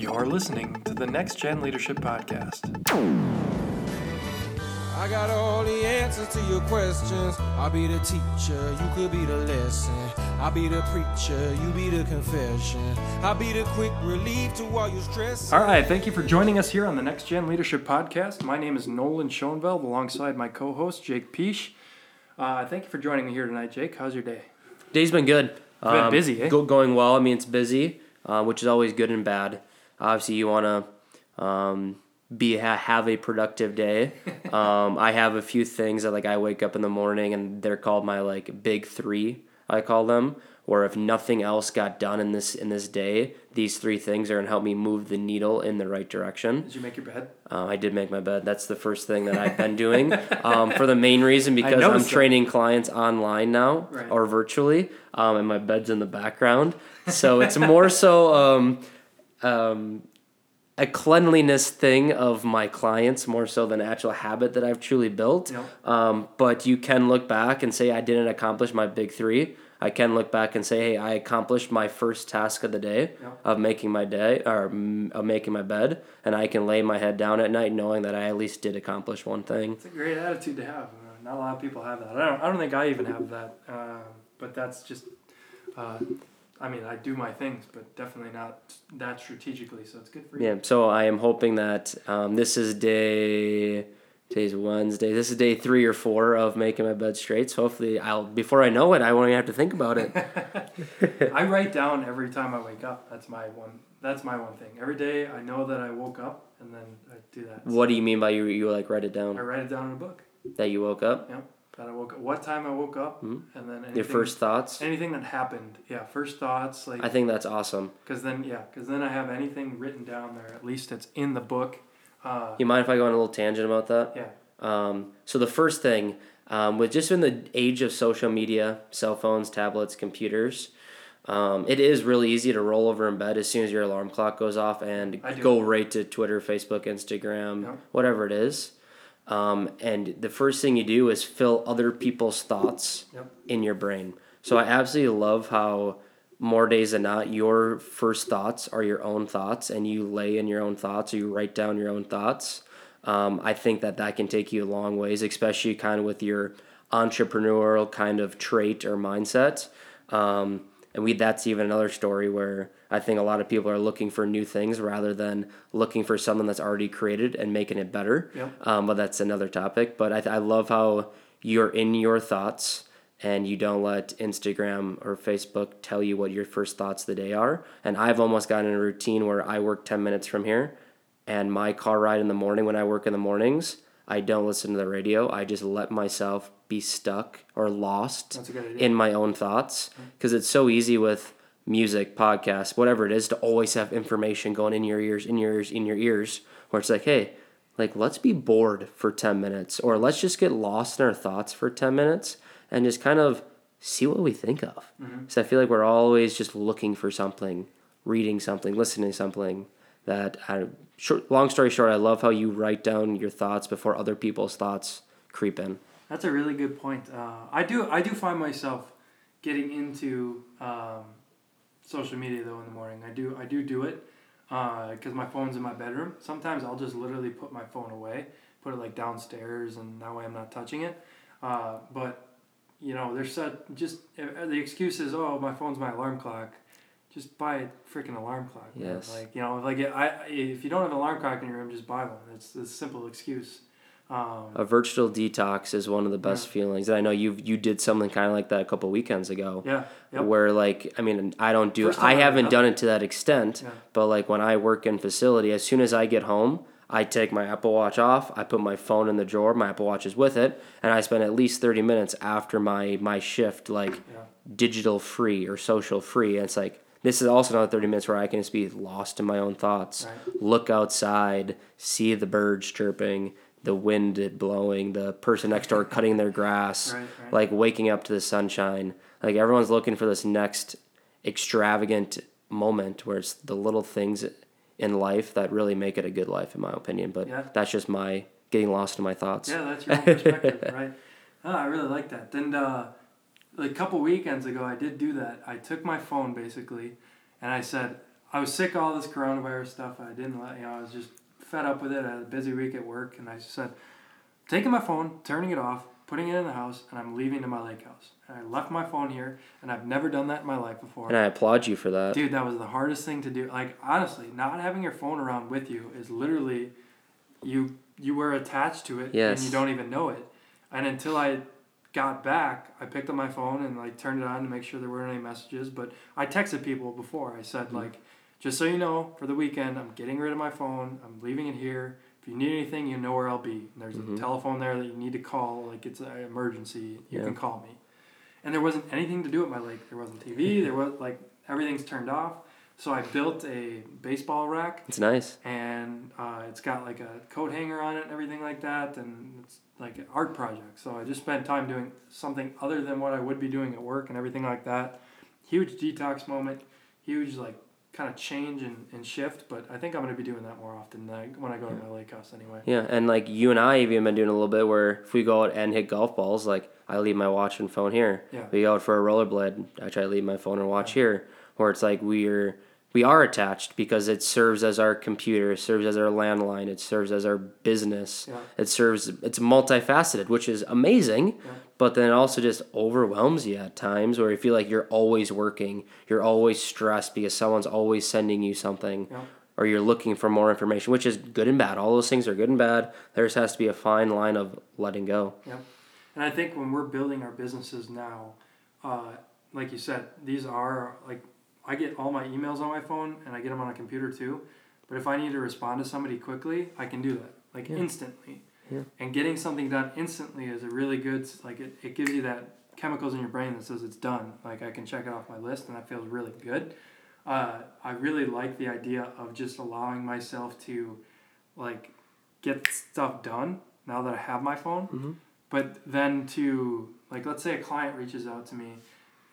You're listening to the Next Gen Leadership Podcast. I got all the answers to your questions. I'll be the teacher, you could be the lesson. I'll be the preacher, you be the confession. I'll be the quick relief to all your stress. All right, thank you for joining us here on the Next Gen Leadership Podcast. My name is Nolan Schoenveld alongside my co host, Jake Peesh. Uh, thank you for joining me here tonight, Jake. How's your day? Day's been good. Been busy, eh? Go, going well. I mean, it's busy, uh, which is always good and bad. Obviously, you want to um, be ha- have a productive day. um, I have a few things that like I wake up in the morning and they're called my like big three. I call them. Or if nothing else got done in this in this day, these three things are gonna help me move the needle in the right direction. Did you make your bed? Uh, I did make my bed. That's the first thing that I've been doing um, for the main reason because I'm noticed that. training clients online now Right. or virtually, um, and my bed's in the background. So it's more so um, um, a cleanliness thing of my clients more so than an actual habit that I've truly built. Yep. Um, but you can look back and say I didn't accomplish my big three. I can look back and say, hey, I accomplished my first task of the day Yep. of making my day or mm, of making my bed, and I can lay my head down at night knowing that I at least did accomplish one thing. It's a great attitude to have. Uh, Not a lot of people have that. I don't, I don't think I even have that. Uh, but that's just, uh, I mean, I do my things, but definitely not that strategically. So it's good for you. Yeah, so I am hoping that um, this is day. Today's Wednesday. This is day three or four of making my bed straight. So hopefully, I'll before I know it, I won't even have to think about it. I write down every time I wake up. That's my one. That's my one thing. Every day I know that I woke up, and then I do that. what do you mean by you? You like write it down? I write it down in a book. that you woke up? That I woke up. What time I woke up, Mhm. and then anything, Your first thoughts? anything that happened. Yeah, first thoughts. Like I think that's awesome. because then yeah, because then I have anything written down there. At least it's in the book. Uh, You mind if I go on a little tangent about that? yeah. Um, so the first thing, um, with just in the age of social media, cell phones, tablets, computers, um, it is really easy to roll over in bed as soon as your alarm clock goes off and go right to Twitter, Facebook, Instagram, whatever it is. Um, and the first thing you do is fill other people's thoughts Yep. in your brain. So I absolutely love how more days than not, your first thoughts are your own thoughts, and you lay in your own thoughts, or you write down your own thoughts. Um, I think that that can take you a long ways, especially kind of with your entrepreneurial kind of trait or mindset. Um, and we that's even another story where I think a lot of people are looking for new things rather than looking for something that's already created and making it better. Yep. Um, but that's another topic. But I, I love how you're in your thoughts and you don't let Instagram or Facebook tell you what your first thoughts of the day are. And I've almost gotten in a routine where I work 10 minutes from here and my car ride in the morning when I work in the mornings, I don't listen to the radio. I just let myself be stuck or lost That's a good idea. in my own thoughts because it's so easy with music, podcasts, whatever it is, to always have information going in your ears, in your ears, in your ears, where it's like, hey, like let's be bored for 10 minutes or let's just get lost in our thoughts for 10 minutes and just kind of see what we think of. Mm-hmm. So I feel like we're always just looking for something, reading something, listening to something that I, short, long story short, I love how you write down your thoughts before other people's thoughts creep in. That's a really good point. Uh, I do I do find myself getting into um, social media though in the morning. I do I do do it because my phone's in my bedroom. Sometimes I'll just literally put my phone away, put it like downstairs, and that way I'm not touching it. Uh, but you know, there's such just uh, the excuse is oh my phone's my alarm clock. Just buy a freaking alarm clock. Yes. Like you know, like I if you don't have an alarm clock in your room, just buy one. It's it's a simple excuse. Um, A virtual detox is one of the best feelings, and I know you you did something kind of like that a couple weekends ago. yeah. Yep. Where like I mean I don't do it. I haven't done done it to that extent, Yeah. but like when I work in facility, as soon as I get home, I take my Apple Watch off. I put my phone in the drawer. My Apple Watch is with it, and I spend at least thirty minutes after my my shift like Yeah. digital free or social free. And it's like this is also another thirty minutes where I can just be lost in my own thoughts. Right. Look outside, see the birds chirping, the wind blowing, the person next door cutting their grass, Right, right. like waking up to the sunshine. Like everyone's looking for this next extravagant moment where it's the little things in life that really make it a good life, in my opinion. But Yeah. that's just my getting lost in my thoughts. Yeah, that's your own perspective, right? Ah, I really like that. And uh, a couple weekends ago, I did do that. I took my phone basically, and I said I was sick of all this coronavirus stuff. I didn't let you know. I was just fed up with it. I had a busy week at work, and I said, taking my phone, turning it off, putting it in the house, and I'm leaving to my lake house. And I left my phone here, and I've never done that in my life before. And I applaud you for that. Dude, that was the hardest thing to do. Like honestly, not having your phone around with you is literally you you were attached to it Yes. and you don't even know it. And until I got back, I picked up my phone and like turned it on to make sure there weren't any messages. But I texted people before. I said Mm-hmm. like, just so you know, for the weekend, I'm getting rid of my phone. I'm leaving it here. If you need anything, you know where I'll be. And there's Mhm. a telephone there that you need to call. Like it's an emergency. You Yeah. can call me. And there wasn't anything to do at my lake. There wasn't TV. There was like everything's turned off. So I built a baseball rack It's nice. and uh, it's got like a coat hanger on it and everything like that and it's like an art project so i just spent time doing something other than what i would be doing at work and everything like that huge detox moment huge like kind of change and, and shift but i think i'm going to be doing that more often than I, when i go to my lake house anyway Yeah, and like you and I have even been doing a little bit where if we go out and hit golf balls, like I leave my watch and phone here. Yeah. We go out for a rollerblade, I try to leave my phone and watch here. Where it's like we're we are attached because it serves as our computer, it serves as our landline, it serves as our business. Yeah. It serves it's multifaceted, which is amazing. Yeah. But then it also just overwhelms you at times where you feel like you're always working, you're always stressed because someone's always sending you something Yeah. or you're looking for more information, which is good and bad. All those things are good and bad. There just has to be a fine line of letting go. Yeah. And I think when we're building our businesses now, uh, like you said, these are like I get all my emails on my phone and I get them on a computer too. But if I need to respond to somebody quickly, I can do that like Yeah. instantly. Yeah. And getting something done instantly is a really good like it, it gives you that chemicals in your brain that says it's done. Like I can check it off my list and that feels really good. Uh, I really like the idea of just allowing myself to like get stuff done now that I have my phone Mhm. but then to like let's say a client reaches out to me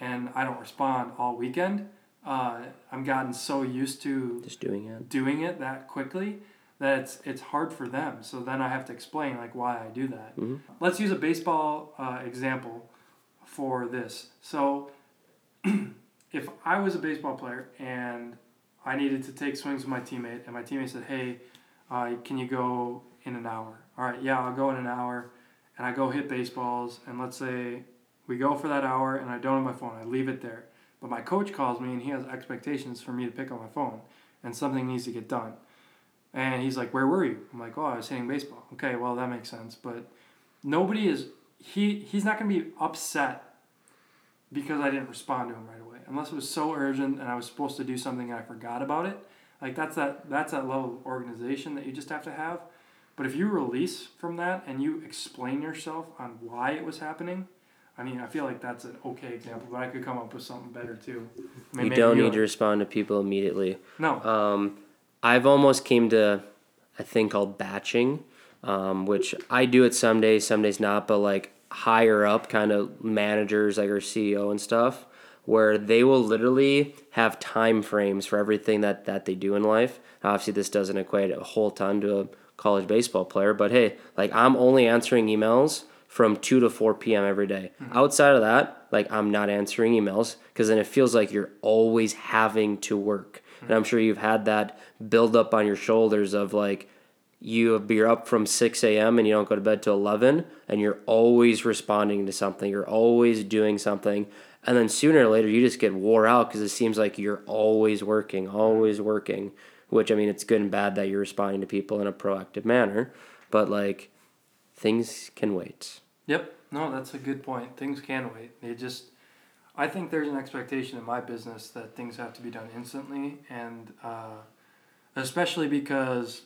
and i don't respond all weekend uh, i'm gotten so used to Just doing it. doing it that quickly that it's it's hard for them so then i have to explain like why i do that Mhm. let's use a baseball uh, example for this so if i was a baseball player and i needed to take swings with my teammate and my teammate said hey uh, can you go in an hour all right yeah i'll go in an hour and I go hit baseballs, and let's say we go for that hour, and I don't have my phone, I leave it there. But my coach calls me, and he has expectations for me to pick up my phone, and something needs to get done. And he's like, "Where were you?" I'm like, "Oh, I was hitting baseball." Okay, well that makes sense, but nobody is he he's not gonna be upset because I didn't respond to him right away, unless it was so urgent and I was supposed to do something and I forgot about it. Like that's that that's that level of organization that you just have to have. But if you release from that and you explain yourself on why it was happening, I mean, I feel like that's an okay example, but I could come up with something better too. I mean, You don't need to respond to people immediately. No. Um, I've almost came to a thing called batching, um, which I do it some days, some days not, but like higher up kind of managers like our CEO and stuff, where they will literally have time frames for everything that, that they do in life. Obviously, this doesn't equate a whole ton to a college baseball player, but hey, like I'm only answering emails from 2 to 4 p.m. every day. Mm-hmm. Outside of that, like I'm not answering emails because then it feels like you're always having to work. And mm-hmm. I'm sure you've had that build up on your shoulders of like you you're up from 6 a.m. and you don't go to bed till 11 and you're always responding to something. You're always doing something. And then sooner or later you just get wore out because it seems like you're always working, always working. Which I mean, it's good and bad that you're responding to people in a proactive manner, but like things can wait. Yep. No, that's a good point. Things can wait. They just, I think there's an expectation in my business that things have to be done instantly, and uh, especially because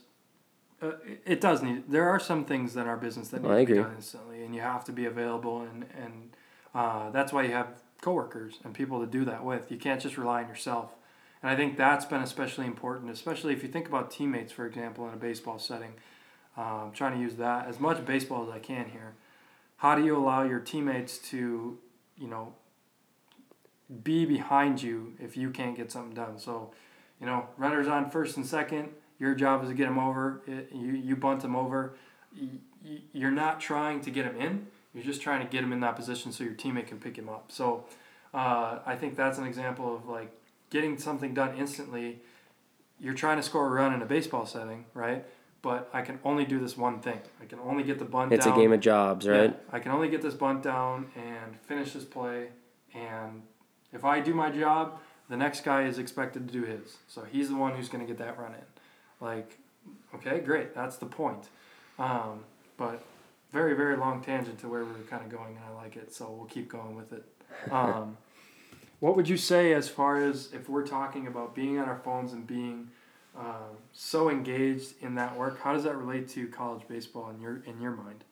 uh, it- does need. There are some things in our business that need I to be done instantly, and you have to be available, and and uh, that's why you have coworkers and people to do that with. You can't just rely on yourself. And I think that's been especially important, especially if you think about teammates, for example, in a baseball setting. Um, trying to use that as much baseball as I can here. How do you allow your teammates to, you know, be behind you if you can't get something done? So, you know, runners on first and second. Your job is to get them over. It, you you bunt them over. You're not trying to get them in. You're just trying to get them in that position so your teammate can pick him up. So uh, I think that's an example of like getting something done instantly. You're trying to score a run in a baseball setting, right? But I can only do this one thing. I can only get the bunt down. It's down. a game of jobs, right? Yeah, I can only get this bunt down and finish this play. And if I do my job, the next guy is expected to do his. So he's the one who's going to get that run in. Like, okay, great. That's the point. Um, but very, very long tangent to where we were kind of going, and I like it. So we'll keep going with it. Um, what would you say as far as if we're talking about being on our phones and being um, so engaged in that work? How does that relate to college baseball in your in your mind?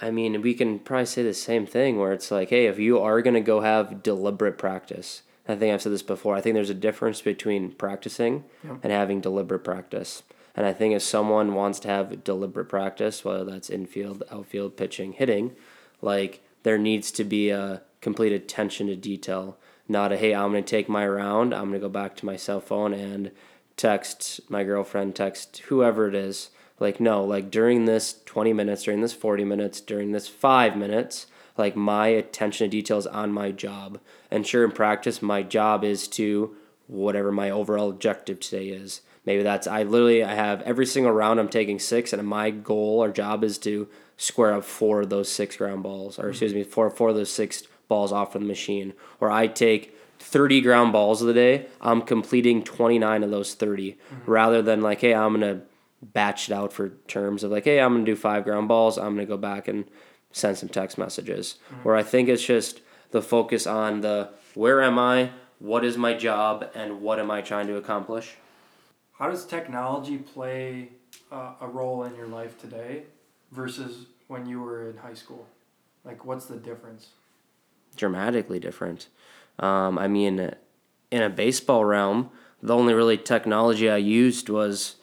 I mean, we can probably say the same thing where it's like, hey, if you are going to go have deliberate practice, I think I've said this before, I think there's a difference between practicing Yep. and having deliberate practice. And I think if someone wants to have deliberate practice, whether that's infield, outfield, pitching, hitting, like there needs to be a complete attention to detail, not a, hey, I'm going to take my round, I'm going to go back to my cell phone and text my girlfriend, text whoever it is. Like, no, like during this 20 minutes, during this 40 minutes, during this five minutes, like my attention to detail is on my job. And sure, in practice, my job is to whatever my overall objective today is. Maybe that's, I literally, I have every single round I'm taking six, and my goal or job is to square up four of those six ground balls, or excuse me, four, four of those six balls off of the machine. Or I take 30 ground balls of the day, I'm completing 29 of those 30 rather than like, hey, I'm going to batch it out for terms of like, hey, I'm going to do five ground balls. I'm going to go back and send some text messages. Where I think it's just the focus on the where am I, what is my job, and what am I trying to accomplish. How does technology play uh, a role in your life today versus when you were in high school? Like, what's the difference? dramatically different. Um, I mean, in a baseball realm, the only really technology I used was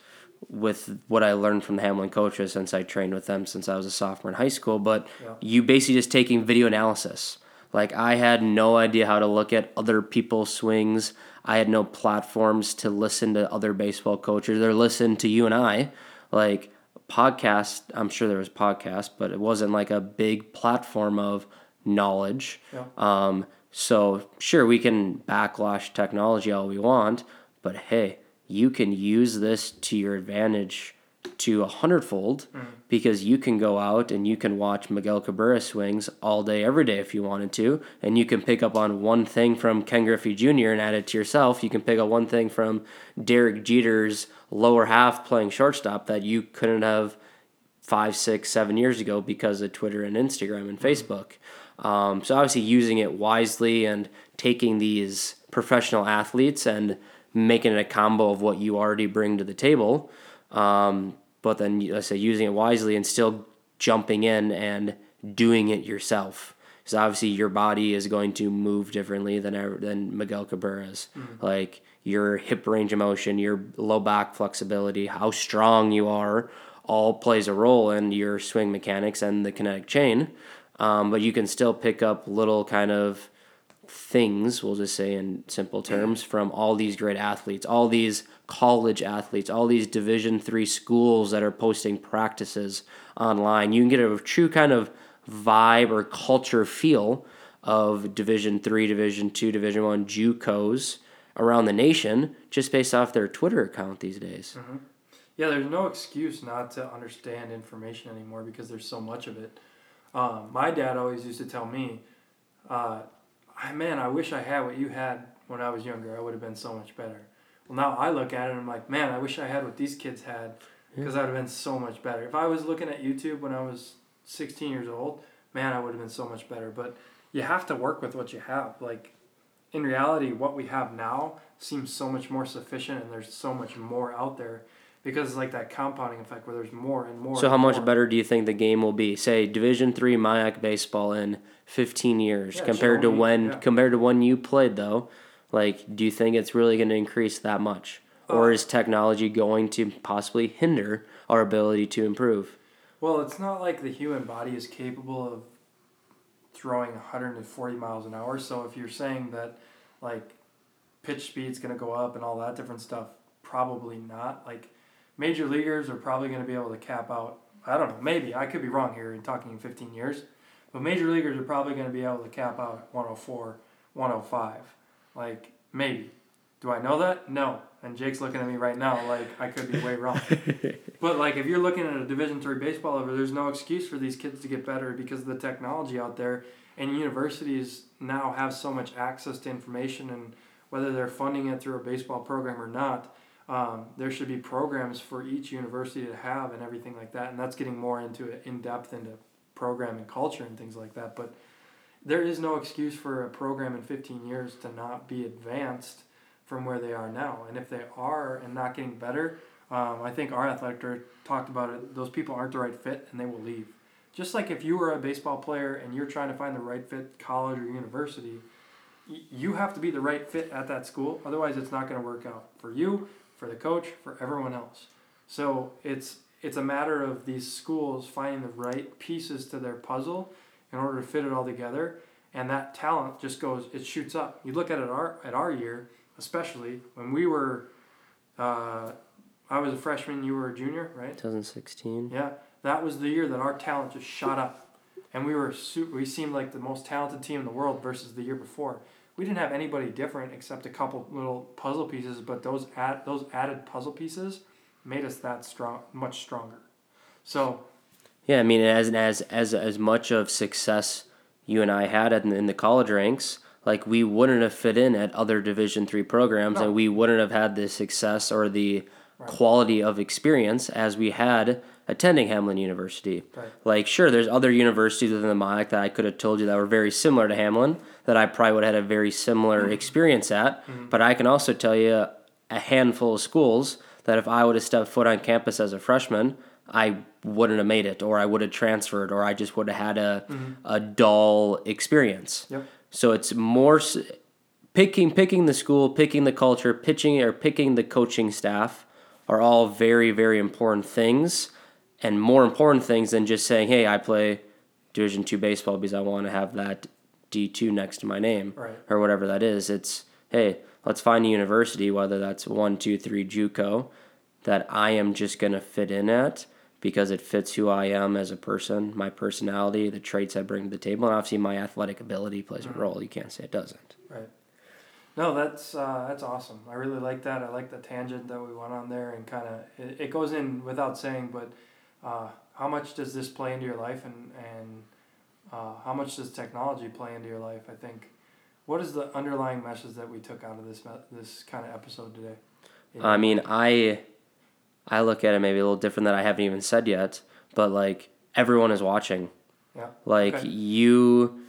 with what I learned from the Hamline coaches since I trained with them since I was a sophomore in high school. But Yeah. you basically just taking video analysis. Like I had no idea how to look at other people's swings. I had no platforms to listen to other baseball coaches or listen to you and I. Like podcast, I'm sure there was podcast, but it wasn't like a big platform of knowledge. Yeah. Um, so sure, we can backlash technology all we want, but hey, you can use this to your advantage to a hundredfold mm-hmm. because you can go out and you can watch Miguel Cabrera swings all day, every day if you wanted to, and you can pick up on one thing from Ken Griffey Jr. and add it to yourself. You can pick up one thing from Derek Jeter's lower half playing shortstop that you couldn't have five, six, seven years ago because of Twitter and Instagram and mm-hmm. Facebook. Um, so obviously using it wisely and taking these professional athletes and making it a combo of what you already bring to the table. Um, but then let's say using it wisely and still jumping in and doing it yourself. Because obviously your body is going to move differently than than Miguel Cabrera's. Like your hip range of motion, your low back flexibility, how strong you are, all plays a role in your swing mechanics and the kinetic chain. Um, but you can still pick up little kind of things, we'll just say in simple terms, from all these great athletes, all these college athletes, all these Division three schools that are posting practices online. You can get a true kind of vibe or culture feel of Division three, Division two, Division one JUCOs around the nation just based off their Twitter account these days. Yeah, there's no excuse not to understand information anymore because there's so much of it. Um, my dad always used to tell me, uh, I, man, I wish I had what you had when I was younger. I would have been so much better. Well, now I look at it and I'm like, man, I wish I had what these kids had because I would have been so much better. If I was looking at YouTube when I was 16 years old, man, I would have been so much better. But you have to work with what you have. Like, in reality, what we have now seems so much more sufficient and there's so much more out there because it's like that compounding effect where there's more and more. So and how much more. better do you think the game will be? Say Division three MIAC baseball in fifteen years Yeah, compared to when yeah. compared to when you played though. Like, do you think it's really going to increase that much, or Uh, is technology going to possibly hinder our ability to improve? Well, it's not like the human body is capable of throwing 140 miles an hour. So if you're saying that, like, pitch speed's going to go up and all that different stuff, probably not. Like, major leaguers are probably going to be able to cap out. I don't know. Maybe I could be wrong here in talking in 15 years, But major leaguers are probably going to be able to cap out at 104, 105. Like, maybe. Do I know that? No. And Jake's looking at me right now like I could be way wrong. but like if you're looking at a Division three baseball level, there's no excuse for these kids to get better because of the technology out there. And universities now have so much access to information, and whether they're funding it through a baseball program or not, um, there should be programs for each university to have and everything like that. And that's getting more into it in depth into program and culture and things like that. But there is no excuse for a program in 15 years to not be advanced from where they are now. And if they are and not getting better, um, I think our athletic director talked about it. Those people aren't the right fit, and they will leave. Just like if you were a baseball player and you're trying to find the right fit college or university, you have to be the right fit at that school. Otherwise, it's not going to work out for you, for the coach, for everyone else. So it's it's a matter of these schools finding the right pieces to their puzzle in order to fit it all together, and that talent just goes it shoots up. You look at it our at our year especially when we were. Uh, I was a freshman. You were a junior, right? 2016. Yeah, that was the year that our talent just shot up, and we were super, we seemed like the most talented team in the world versus the year before. We didn't have anybody different except a couple little puzzle pieces, but those add those added puzzle pieces made us that strong, much stronger. So. Yeah, I mean, as as as as much of success you and I had in, in the college ranks, like we wouldn't have fit in at other division three programs no. and we wouldn't have had the success or the right. quality of experience as we had attending Hamline university right. like sure there's other universities within the MIAC that i could have told you that were very similar to Hamline that i probably would have had a very similar mm-hmm. experience at mm-hmm. but i can also tell you a handful of schools that if i would have stepped foot on campus as a freshman I wouldn't have made it, or I would have transferred, or I just would have had a mm-hmm. a dull experience. Yep. So it's more picking picking the school, picking the culture, pitching or picking the coaching staff are all very very important things and more important things than just saying, "Hey, I play Division 2 baseball because I want to have that D2 next to my name right. or whatever that is." It's, "Hey, let's find a university whether that's 1 2 3 JUCO that I am just going to fit in at." because it fits who I am as a person, my personality, the traits I bring to the table, and obviously my athletic ability plays a mm-hmm. role. You can't say it doesn't. Right. No, that's uh, that's awesome. I really like that. I like the tangent that we went on there, and kind of it, it, goes in without saying, but uh, how much does this play into your life, and and uh, how much does technology play into your life? I think. What is the underlying message that we took out of this this kind of episode today? I mean, I I look at it maybe a little different that I haven't even said yet, but like everyone is watching. Yeah. Like okay. you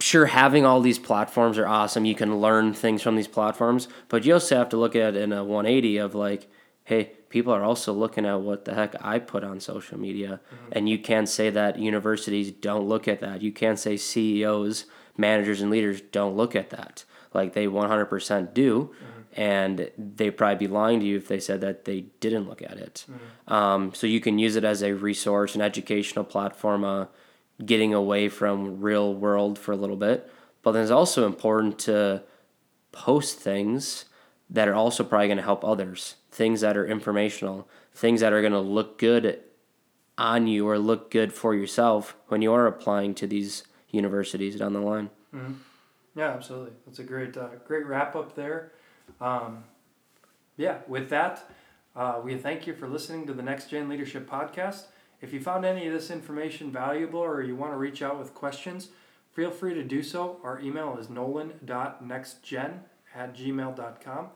sure having all these platforms are awesome. You can learn things from these platforms, but you also have to look at it in a 180 of like, hey, people are also looking at what the heck I put on social media. Mm-hmm. And you can't say that universities don't look at that. You can't say CEOs, managers and leaders don't look at that. Like they 100% do. Mm-hmm and they'd probably be lying to you if they said that they didn't look at it. Mm-hmm. Um, so you can use it as a resource, an educational platform, uh, getting away from real world for a little bit. But then it's also important to post things that are also probably going to help others, things that are informational, things that are going to look good on you or look good for yourself when you are applying to these universities down the line. Mm-hmm. Yeah, absolutely. That's a great, uh, great wrap up there. Um, yeah, with that, uh, we thank you for listening to the Next Gen Leadership Podcast. If you found any of this information valuable or you want to reach out with questions, feel free to do so. Our email is nolan.nextgen at gmail.com.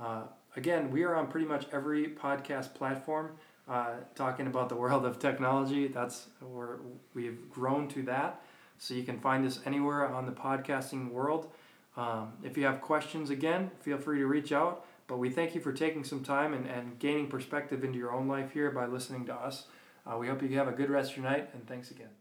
Uh, again, we are on pretty much every podcast platform uh, talking about the world of technology. That's where we've grown to that. So you can find us anywhere on the podcasting world. Um, if you have questions, again, feel free to reach out. But we thank you for taking some time and, and gaining perspective into your own life here by listening to us. Uh, we hope you have a good rest of your night, and thanks again.